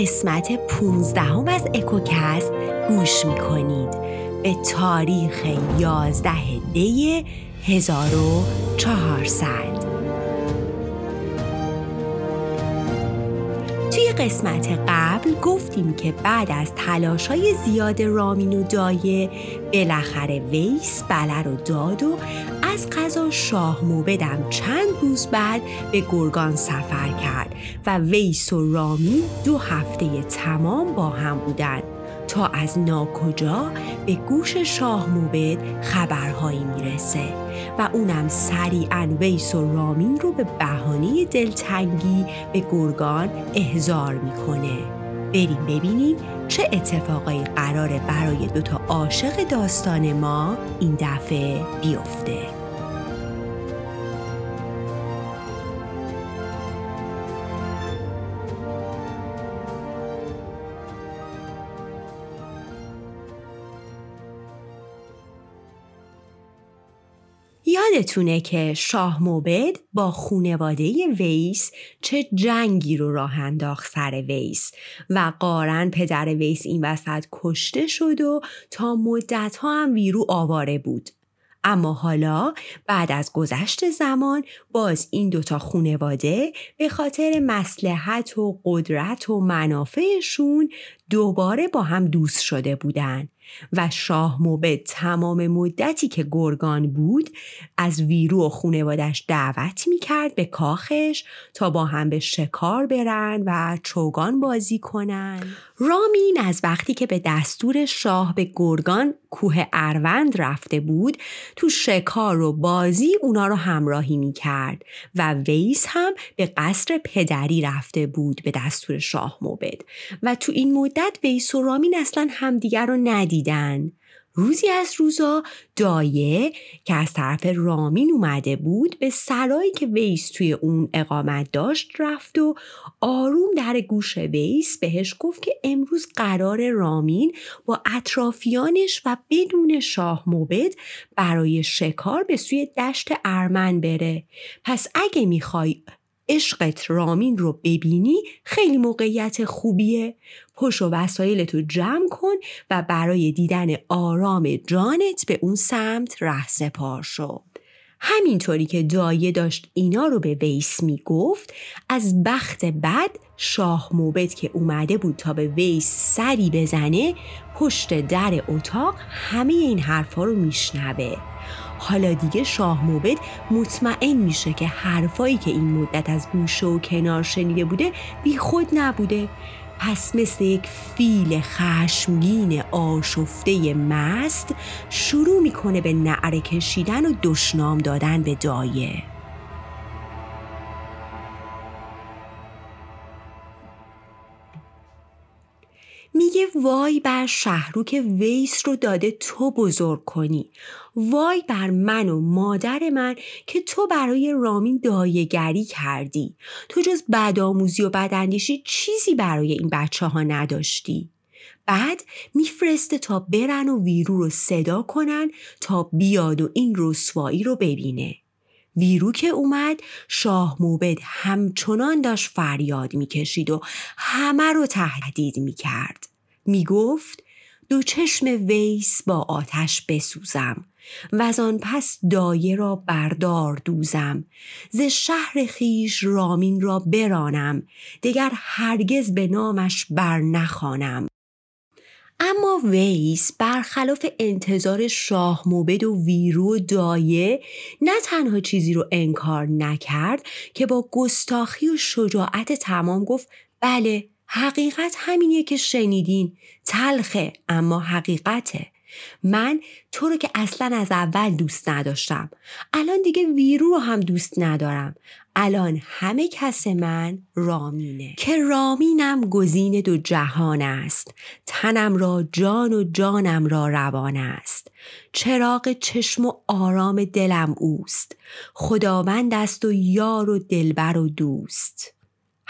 قسمت 15 هم از اکوکست گوش می‌کنید. به تاریخ 11 دی 1400 توی قسمت قبل گفتیم که بعد از تلاش های زیاد رامین و دایه بالاخره ویس بله رو داد و از قضا شاه موبدم چند روز بعد به گرگان سفر کرد و ویس و رامین دو هفته تمام با هم بودند. تا از ناکجا به گوش شاه موبد خبرهایی می‌رسه و اونم سریعا ویس و رامین رو به بهانه دلتنگی به گرگان احضار می‌کنه. بریم ببینیم چه اتفاقایی قراره برای دوتا عاشق داستان ما این دفعه بیفته. یادتونه که شاه موبد با خونواده ویس چه جنگی رو راه انداخت سر ویس و قارن پدر ویس این وسط کشته شد و تا مدت ها هم ویرو آواره بود. اما حالا بعد از گذشت زمان باز این دوتا خونواده به خاطر مسلحت و قدرت و منافعشون دوباره با هم دوست شده بودن و شاه موبد تمام مدتی که گرگان بود از ویرو و خونوادش دعوت می کرد به کاخش تا با هم به شکار برن و چوگان بازی کنن. رامین از وقتی که به دستور شاه به گرگان کوه اروند رفته بود تو شکار و بازی اونا رو همراهی می کرد و ویس هم به قصر پدری رفته بود به دستور شاه موبد. و تو این مدت ویس و رامین اصلا همدیگر رو ندیدن. روزی از روزا دایه که از طرف رامین اومده بود به سرایی که ویس توی اون اقامت داشت رفت و آروم در گوش ویس بهش گفت که امروز قرار رامین با اطرافیانش و بدون شاه موبد برای شکار به سوی دشت ارمن بره. پس اگه می‌خوای عشقت رامین رو ببینی خیلی موقعیت خوبیه. پش و وسایلتو جمع کن و برای دیدن آرام جانت به اون سمت ره سپار شو. همینطوری که دایه داشت اینا رو به ویس می‌گفت از بخت بد شاه موبت که اومده بود تا به ویس سری بزنه پشت در اتاق همه این حرفا رو میشنوه. حالا دیگه شاه موبد مطمئن میشه که حرفایی که این مدت از گوشه و کنار شنیده بوده بی خود نبوده. پس مثل یک فیل خشمگین آشفته مست شروع می‌کنه به نعره کشیدن و دشنام دادن به دایه. میگه وای بر شهرو که ویس رو داده تو بزرگ کنی. وای بر من و مادر من که تو برای رامین دایگری کردی. تو جز بدآموزی و بداندیشی چیزی برای این بچه ها نداشتی. بعد میفرسته تا برن و ویرو رو صدا کنن تا بیاد و این رسوایی رو ببینه. ویرو که اومد شاه موبد همچنان داشت فریاد می‌کشید و همه رو تهدید می‌کرد. می‌گفت دو چشم ویس با آتش بسوزم و از آن پس دایه را بردار دوزم. ز شهر خیش رامین را برانم دگر هرگز به نامش بر نخوانم اما ویس برخلاف انتظار شاه موبد و ویرو و دایه نه تنها چیزی رو انکار نکرد که با گستاخی و شجاعت تمام گفت بله حقیقت همینیه که شنیدین تلخه اما حقیقته. من تو رو که اصلا از اول دوست نداشتم. الان دیگه ویرو رو هم دوست ندارم. الان همه کس من رامینه. که رامینم گزین دو جهان است. تنم را جان و جانم را روان است. چراغ چشم و آرام دلم اوست. خداوند است و یار و دلبر و دوست.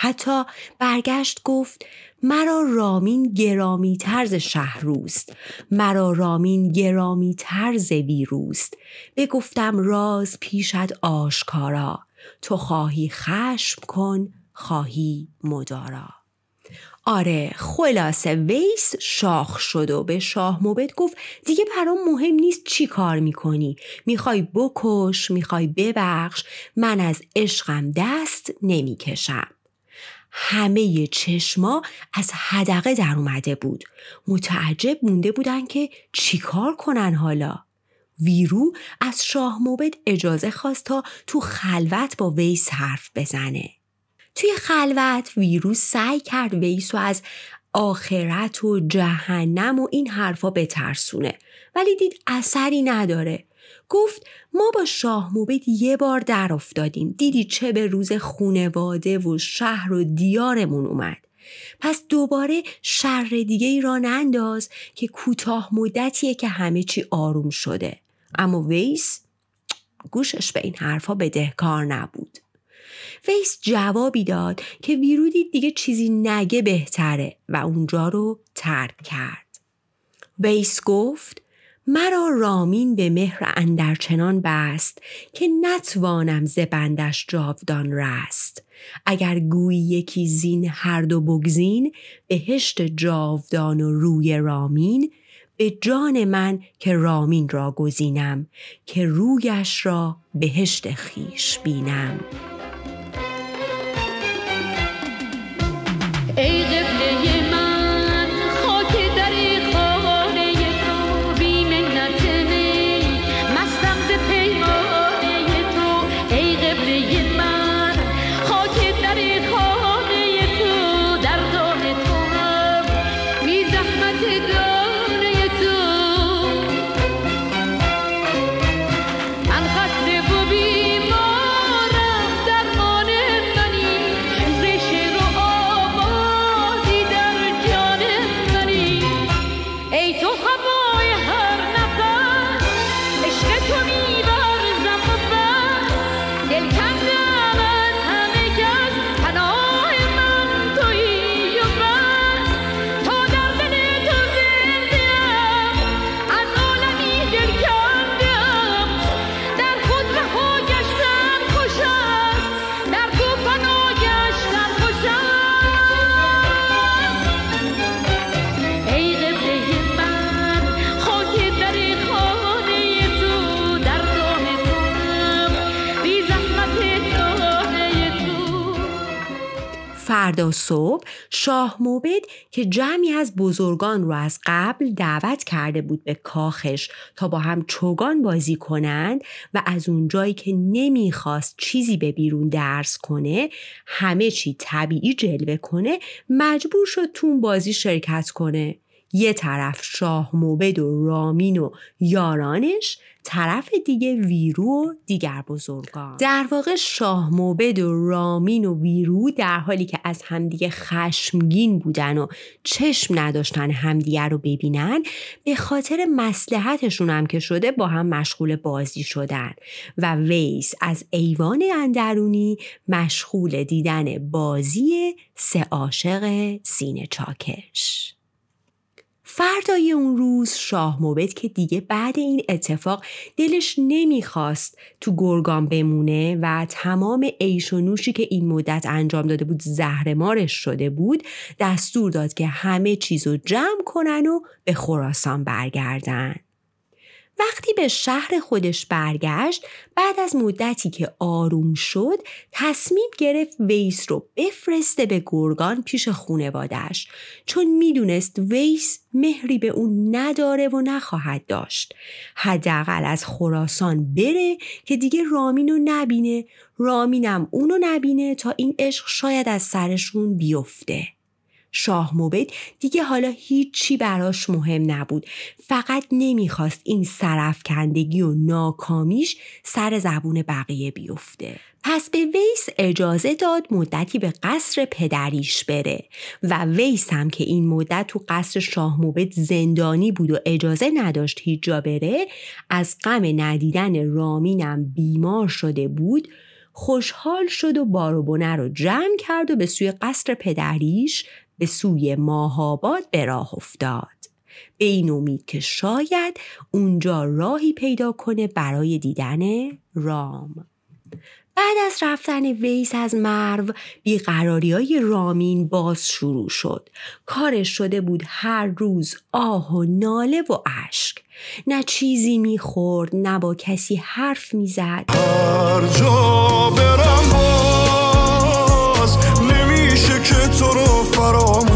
حتی برگشت گفت مرا رامین گرامی ترز شهروست مرا رامین گرامی ترز ویروست بگفتم راز پیشت آشکارا. تو خواهی خشم کن خواهی مدارا. آره خلاصه ویس شاخ شد و به شاه موبت گفت دیگه برام مهم نیست چی کار می‌کنی. می‌خوای بکش می‌خوای ببخش. من از عشقم دست نمی‌کشم. همه چشما از حدقه در اومده بود. متعجب مونده بودن که چیکار کنن حالا. ویرو از شاه موبد اجازه خواست تا تو خلوت با ویس حرف بزنه. توی خلوت ویروس سعی کرد ویس و از آخرت و جهنم و این حرفا بترسونه. ولی دید اثری نداره. گفت ما با شاه موبد یه بار در افتادیم. دیدی چه به روز خونواده و شهر و دیارمون اومد. پس دوباره شر دیگه ای را ننداز که کوتاه مدتیه که همه چی آروم شده. اما ویس گوشش به این حرفا بدهکار نبود. ویس جوابی داد که ویرودی دیگه چیزی نگه بهتره و اونجا رو ترک کرد. ویس گفت مرا رامین به مهر اندرچنان بست که نتوانم زبندش جاودان رست. اگر گویی یکی زین هر دو بگزین بهشت جاودان و روی رامین به جان من که رامین را گزینم که رویش را بهشت خیش بینم. فردا صبح شاه موبد که جمعی از بزرگان رو از قبل دعوت کرده بود به کاخش تا با هم چوگان بازی کنند و از اونجایی که نمی‌خواست چیزی به بیرون درس کنه همه چی طبیعی جلوه کنه مجبور شد تو اون بازی شرکت کنه. یه طرف شاه موبد و رامین و یارانش طرف دیگه ویرو و دیگر بزرگان. در واقع شاه موبد و رامین و ویرو در حالی که از همدیگه خشمگین بودن و چشم نداشتن همدیگه رو ببینن به خاطر مسلحتشون هم که شده با هم مشغول بازی شدن و ویس از ایوان اندرونی مشغول دیدن بازی سه عاشق سینه چاکش. فردای اون روز شاه موبت که دیگه بعد این اتفاق دلش نمی‌خواست تو گرگان بمونه و تمام عیش و نوشی که این مدت انجام داده بود زهرمارش شده بود دستور داد که همه چیزو جمع کنن و به خراسان برگردن. وقتی به شهر خودش برگشت بعد از مدتی که آروم شد تصمیم گرفت ویس رو بفرسته به گرگان پیش خونوادش چون می‌دونست ویس مهری به اون نداره و نخواهد داشت. حداقل از خراسان بره که دیگه رامین رو نبینه. رامینم اونو نبینه تا این عشق شاید از سرشون بیفته. شاه موبد دیگه حالا هیچی براش مهم نبود. فقط نمی‌خواست این سرفکندگی و ناکامیش سر زبون بقیه بیفته. پس به ویس اجازه داد مدتی به قصر پدریش بره و ویس هم که این مدت تو قصر شاه موبد زندانی بود و اجازه نداشت هیچ جا بره از غم ندیدن رامینم بیمار شده بود خوشحال شد و باروبونه رو جمع کرد و به سوی قصر پدریش به سوی ماهاباد به راه افتاد. به این امید که شاید اونجا راهی پیدا کنه برای دیدن رام. بعد از رفتن ویس از مرو بیقراری های رامین باز شروع شد. کارش شده بود هر روز آه و ناله و اشک. نه چیزی می‌خورد نه با کسی حرف می‌زد هر جا برم رو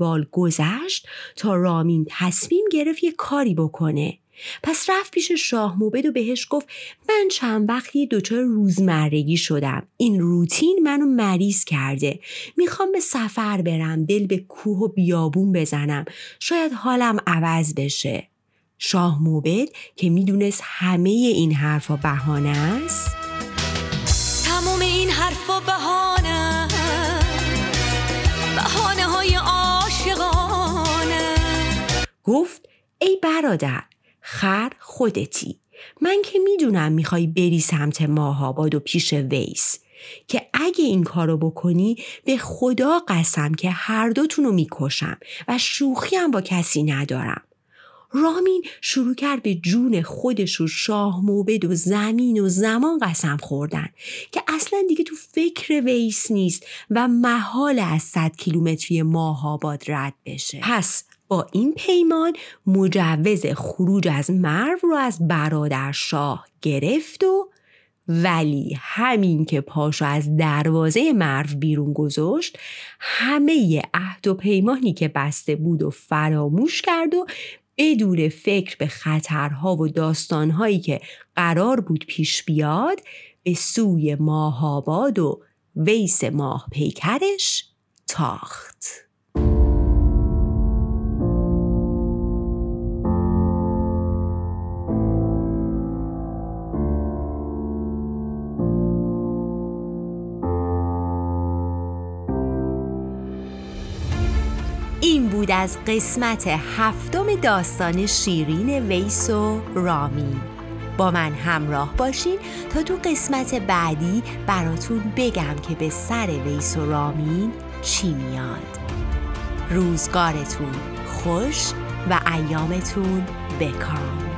منوال گذشت تا رامین تصمیم گرفت یه کاری بکنه. پس رفت پیش شاه موبد و بهش گفت من چند وقتی دچار روزمرگی شدم. این روتین منو مریض کرده. می‌خوام به سفر برم دل به کوه و بیابون بزنم. شاید حالم عوض بشه. شاه موبد که می‌دونست همه این حرفا بهانه است. تمام این حرفا بهانه بهانه گفت ای برادر خر خودتی. من که می‌دونم می‌خوای بری سمت ماهاباد و پیش ویس که اگه این کارو بکنی به خدا قسم که هر دوتون رو می‌کشم و شوخی هم با کسی ندارم. رامین شروع کرد به جون خودش و شاه موبد و زمین و زمان قسم خوردن که اصلا دیگه تو فکر ویس نیست و محال از صد کیلومتری ماهاباد رد بشه. پس با این پیمان مجوز خروج از مرو رو از برادر شاه گرفت و ولی همین که پاشو از دروازه مرو بیرون گذاشت همه عهد و پیمانی که بسته بود و فراموش کرد و بدون فکر به خطرها و داستانهایی که قرار بود پیش بیاد به سوی ماهاباد و ویس ماه پیکرش تاخت. از قسمت هفتم داستان شیرین ویس و رامین با من همراه باشین تا تو قسمت بعدی براتون بگم که به سر ویس و رامین چی میاد. روزگارتون خوش و ایامتون بکام.